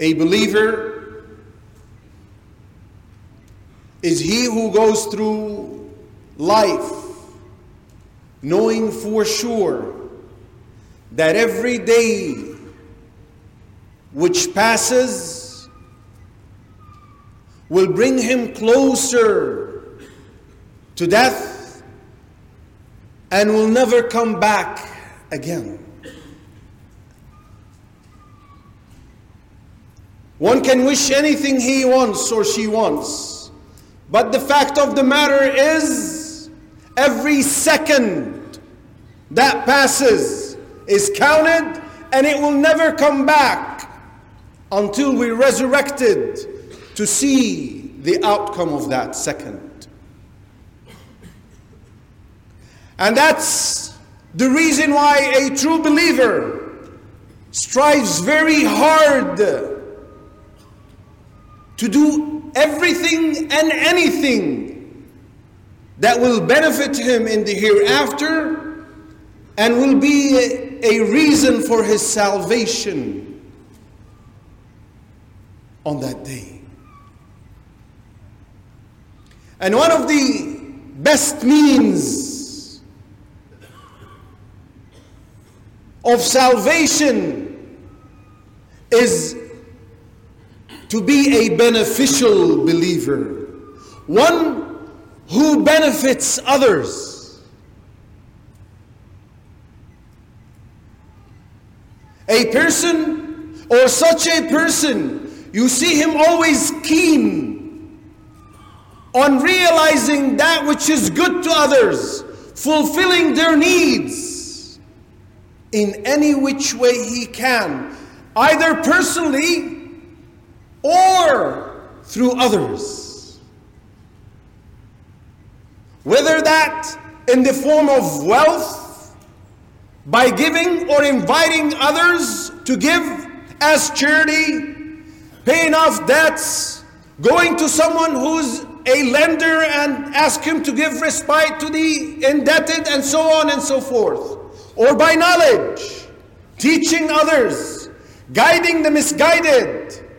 A believer is he who goes through life knowing for sure that every day which passes will bring him closer to death and will never come back again. One can wish anything he wants or she wants, but the fact of the matter is, every second that passes is counted and it will never come back until we're resurrected to see the outcome of that second. And that's the reason why a true believer strives very hard to do everything and anything that will benefit him in the hereafter and will be a, reason for his salvation on that day. And one of the best means of salvation is to be a beneficial believer, one who benefits others. A person or such a person, you see him always keen on realizing that which is good to others, fulfilling their needs in any which way he can, either personally or through others. Whether that in the form of wealth, by giving or inviting others to give as charity, paying off debts, going to someone who's a lender and ask him to give respite to the indebted, and so on and so forth. Or by knowledge, teaching others, guiding the misguided,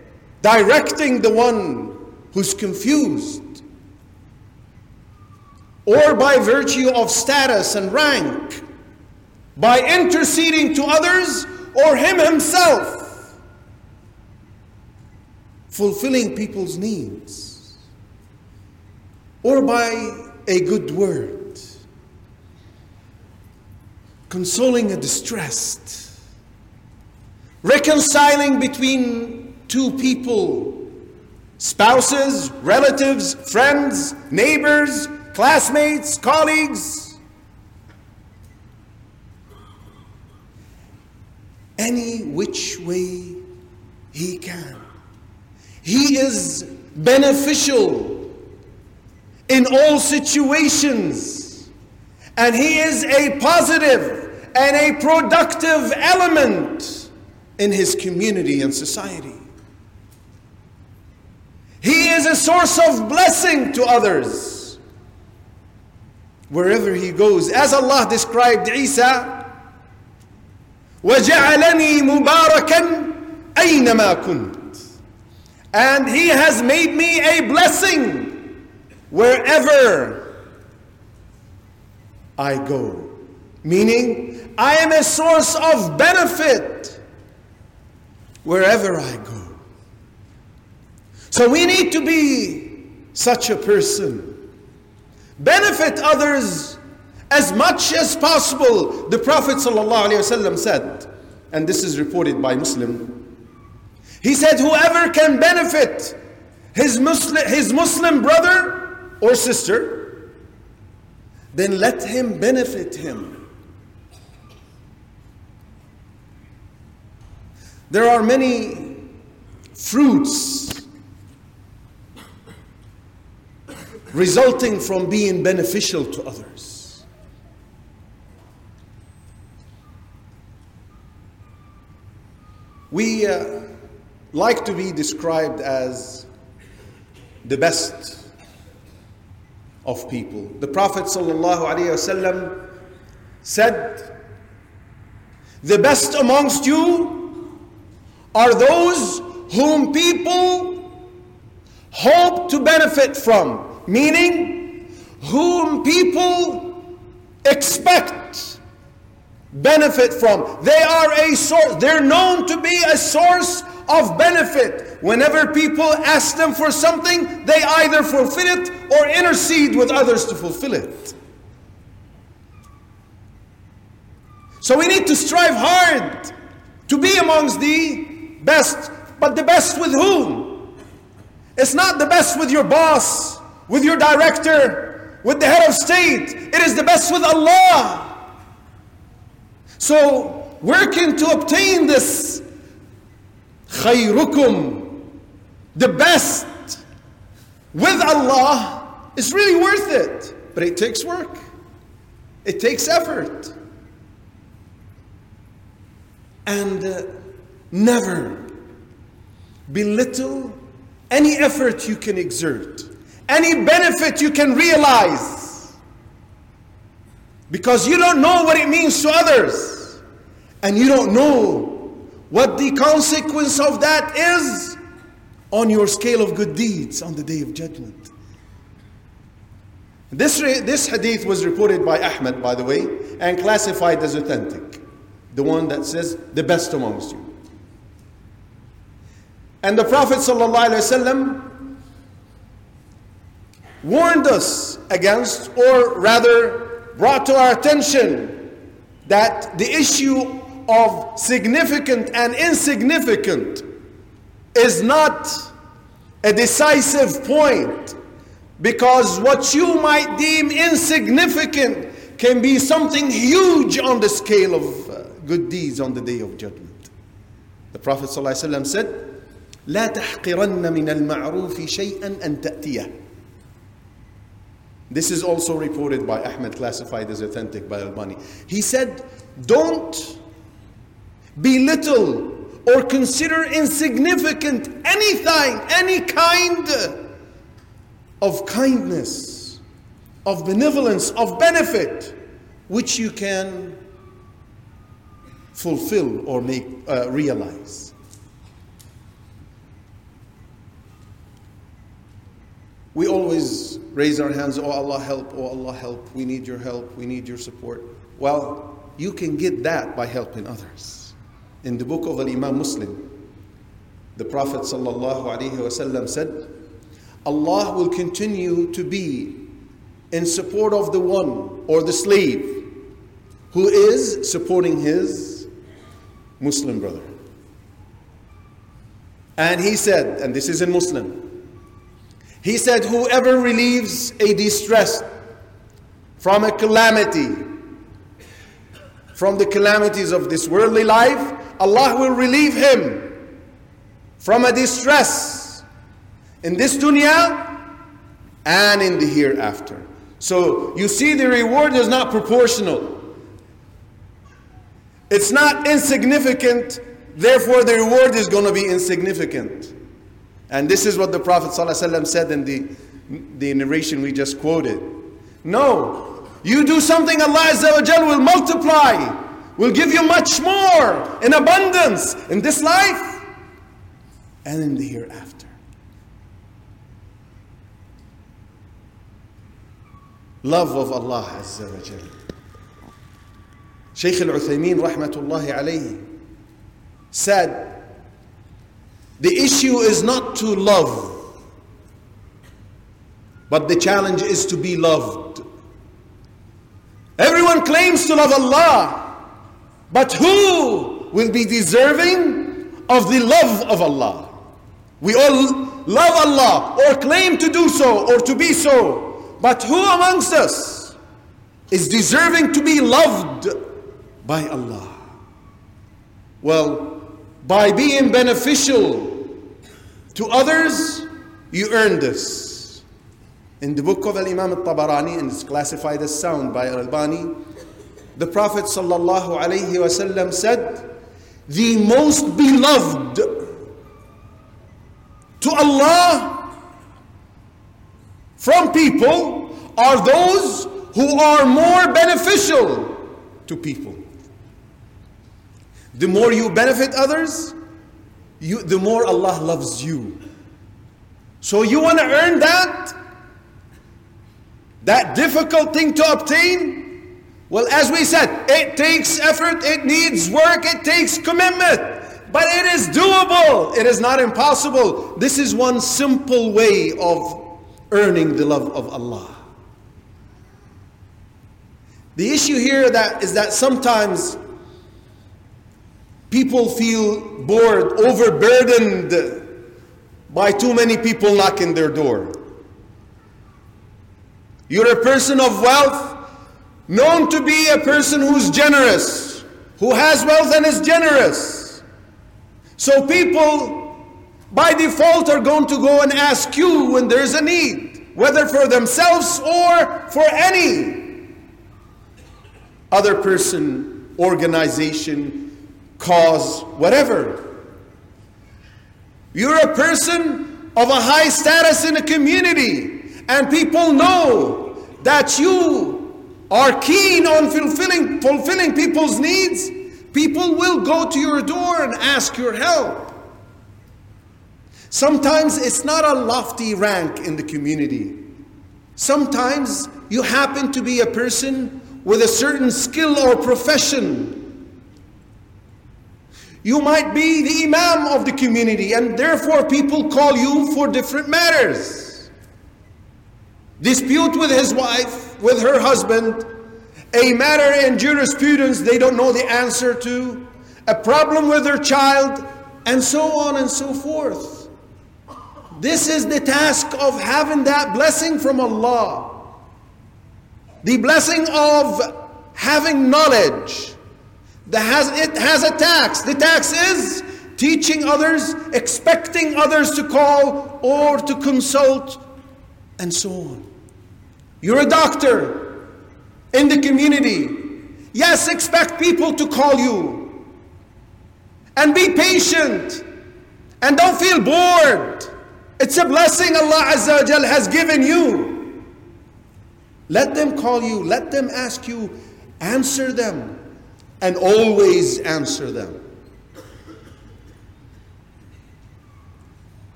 directing the one who's confused, or by virtue of status and rank, by interceding to others or him himself, fulfilling people's needs, or by a good word, consoling a distressed, reconciling between two people spouses, relatives, friends, neighbors, classmates, colleagues. Any which way he can. He is beneficial in all situations, and he is a positive and a productive element in his community and society. He is a source of blessing to others. Wherever he goes, as Allah described Isa, وَجَعَلَنِي مُبَارَكًا أَيْنَمَا كُنْتِ And he has made me a blessing wherever I go. Meaning, I am a source of benefit wherever I go. So we need to be such a person. Benefit others as much as possible. The Prophet ﷺ said, and this is reported by Muslim. He said, Whoever can benefit his Muslim, his Muslim brother or sister, then let him benefit him. There are many fruits resulting from being beneficial to others. We uh, like to be described as the best of people. The Prophet ﷺ said, The best amongst you are those whom people hope to benefit from, meaning whom people expect benefit from. They are a source, they're known to be a source of benefit. Whenever people ask them for something, they either fulfill it or intercede with others to fulfill it. So we need to strive hard to be amongst the best, but the best with whom? It's not the best with your boss, with your director, with the head of state. It is the best with Allah. So, working to obtain this khayrukum, the best with Allah, is really worth it. But it takes work, it takes effort. And uh, never belittle any effort you can exert, any benefit you can realize. Because you don't know what it means to others, and you don't know what the consequence of that is on your scale of good deeds on the day of judgment. This, this hadith was reported by Ahmed, by the way, and classified as authentic. The one that says, the best amongst you. And the Prophet ﷺ warned us against, or rather brought to our attention, that the issue of significant and insignificant is not a decisive point because what you might deem insignificant can be something huge on the scale of uh, good deeds on the day of judgment. The Prophet ﷺ said, لا تحقرن من المعروف شيئا أن تأتيه this is also reported by Ahmed, classified as authentic by Albani. He said, Don't belittle or consider insignificant anything, any kind of kindness, of benevolence, of benefit, which you can fulfill or make uh, realize. We always raise our hands, Oh Allah, help, Oh Allah, help. We need your help, we need your support. Well, you can get that by helping others. In the book of Al Imam Muslim, the Prophet ﷺ said, Allah will continue to be in support of the one or the slave who is supporting his Muslim brother. And he said, and this is in Muslim, he said, Whoever relieves a distress from a calamity, from the calamities of this worldly life, Allah will relieve him from a distress in this dunya and in the hereafter. So you see, the reward is not proportional. It's not insignificant, therefore, the reward is going to be insignificant. And this is what the Prophet ﷺ said in the, the narration we just quoted. No, you do something Allah Azza wa will multiply, will give you much more in abundance in this life and in the hereafter. Love of Allah Azza wa Jal. Shaykh al-Uthaymeen rahmatullahi alayhi said, the issue is not to love, but the challenge is to be loved. Everyone claims to love Allah, but who will be deserving of the love of Allah? We all love Allah or claim to do so or to be so, but who amongst us is deserving to be loved by Allah? Well, by being beneficial to others, you earn this. In the book of Imam al Tabarani, and it's classified as sound by Al Albani, the Prophet ﷺ said, The most beloved to Allah from people are those who are more beneficial to people. The more you benefit others, you, the more Allah loves you. So you want to earn that? That difficult thing to obtain? Well, as we said, it takes effort, it needs work, it takes commitment. But it is doable. It is not impossible. This is one simple way of earning the love of Allah. The issue here that is that sometimes people feel bored, overburdened by too many people knocking their door. You're a person of wealth, known to be a person who's generous, who has wealth and is generous. So people, by default, are going to go and ask you when there's a need, whether for themselves or for any other person, organization, cause, whatever. You're a person of a high status in a community, and people know that you are keen on fulfilling, fulfilling people's needs. People will go to your door and ask your help. Sometimes it's not a lofty rank in the community. Sometimes you happen to be a person with a certain skill or profession you might be the imam of the community, and therefore people call you for different matters. Dispute with his wife, with her husband, a matter in jurisprudence they don't know the answer to, a problem with their child, and so on and so forth. This is the task of having that blessing from Allah. The blessing of having knowledge has, it has a tax. The tax is teaching others, expecting others to call or to consult, and so on. You're a doctor in the community. Yes, expect people to call you. And be patient. And don't feel bored. It's a blessing Allah Azza wa has given you. Let them call you, let them ask you, answer them and always answer them.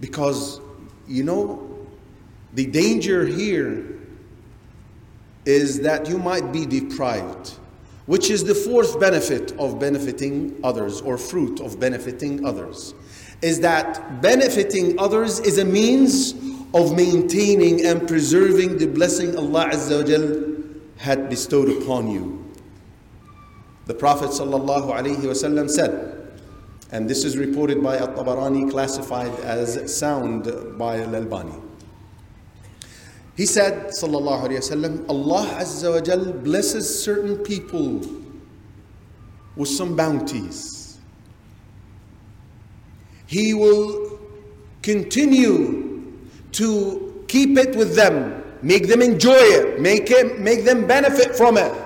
Because, you know, the danger here is that you might be deprived, which is the fourth benefit of benefiting others or fruit of benefiting others. Is that benefiting others is a means of maintaining and preserving the blessing Allah Azza wa had bestowed upon you. The Prophet ﷺ said, and this is reported by At-Tabarani, classified as sound by Al-Albani. He said, Sallallahu Wasallam, Allah Azza wa Jal blesses certain people with some bounties. He will continue to keep it with them, make them enjoy it, make, it, make them benefit from it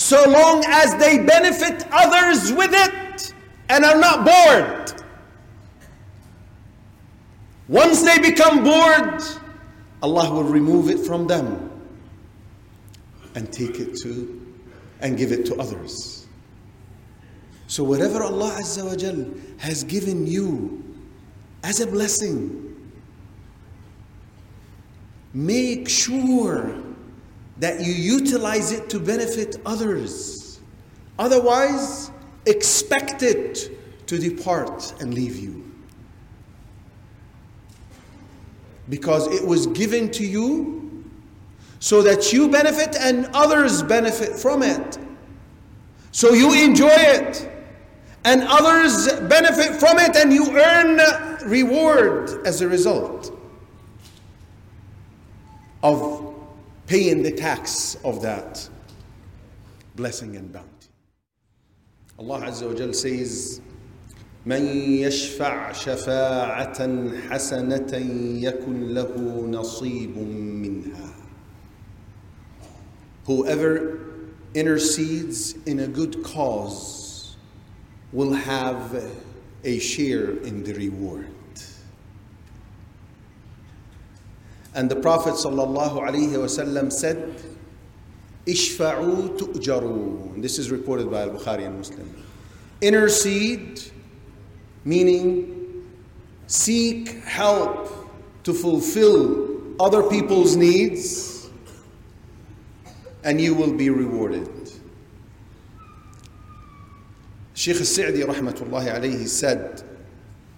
so long as they benefit others with it and are not bored. Once they become bored, Allah will remove it from them and take it to and give it to others. So whatever Allah Azza wa Jal has given you as a blessing, make sure that you utilize it to benefit others. Otherwise, expect it to depart and leave you. Because it was given to you so that you benefit and others benefit from it. So you enjoy it and others benefit from it and you earn reward as a result of paying the tax of that blessing and bounty. Allah Azza wa Jal says, من يشفع شفاعة حسنة يكن له نصيب منها. Whoever intercedes in a good cause will have a share in the reward. And the Prophet ﷺ said, Ishfa'u tu'jaru. This is reported by Al Bukhari and Muslim. Intercede meaning seek help to fulfill other people's needs, and you will be rewarded. Sheikh al-Sa'di rahmatullahi alayhi said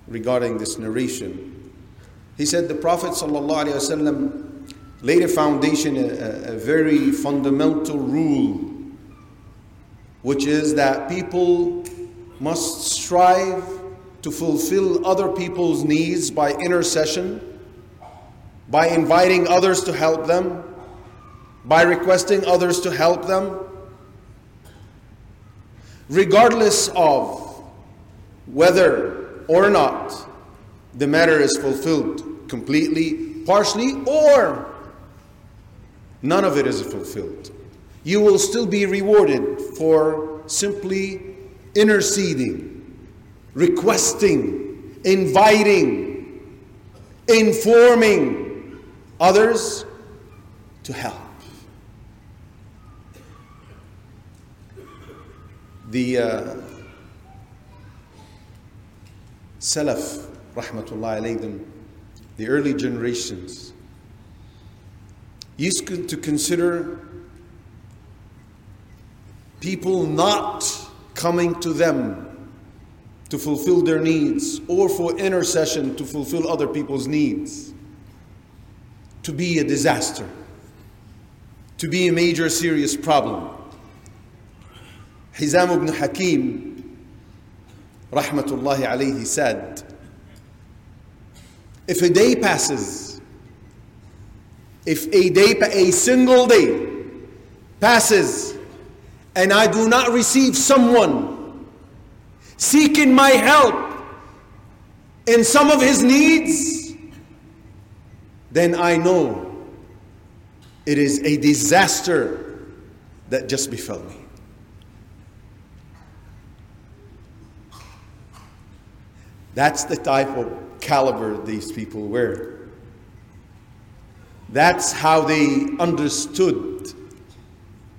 regarding this narration, he said the Prophet wasallam laid a foundation, a, a very fundamental rule, which is that people must strive to fulfill other people's needs by intercession, by inviting others to help them, by requesting others to help them, regardless of whether or not the matter is fulfilled completely, partially, or none of it is fulfilled. You will still be rewarded for simply interceding, requesting, inviting, informing others to help. The uh, Salaf, rahmatullah alayhim, the early generations, used to consider people not coming to them to fulfill their needs or for intercession to fulfill other people's needs. To be a disaster, to be a major serious problem. Hizam ibn Hakim, rahmatullahi alayhi, said, If a day passes, if a day, a single day passes, and I do not receive someone seeking my help in some of his needs, then I know it is a disaster that just befell me. That's the type of caliber these people were. That's how they understood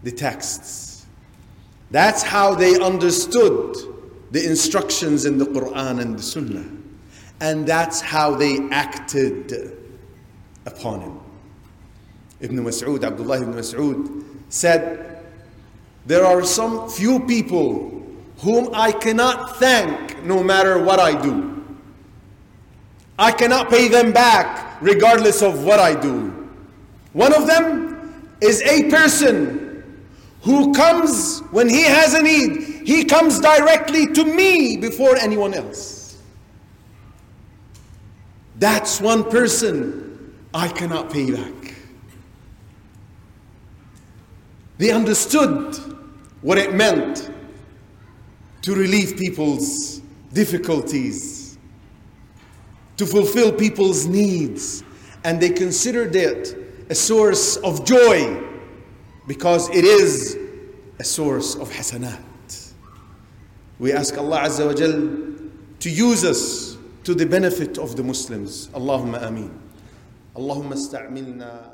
the texts. That's how they understood the instructions in the Quran and the Sunnah. And that's how they acted upon him. Ibn Mas'ud, Abdullah ibn Mas'ud, said, There are some few people whom I cannot thank no matter what I do. I cannot pay them back regardless of what I do. One of them is a person who comes when he has a need, he comes directly to me before anyone else. That's one person I cannot pay back. They understood what it meant to relieve people's difficulties, to fulfill people's needs, and they considered it a source of joy because it is a source of hasanat. We ask Allah Azza wa Jal to use us to the benefit of the Muslims. Allahumma ameen. Allahumma sta'milna.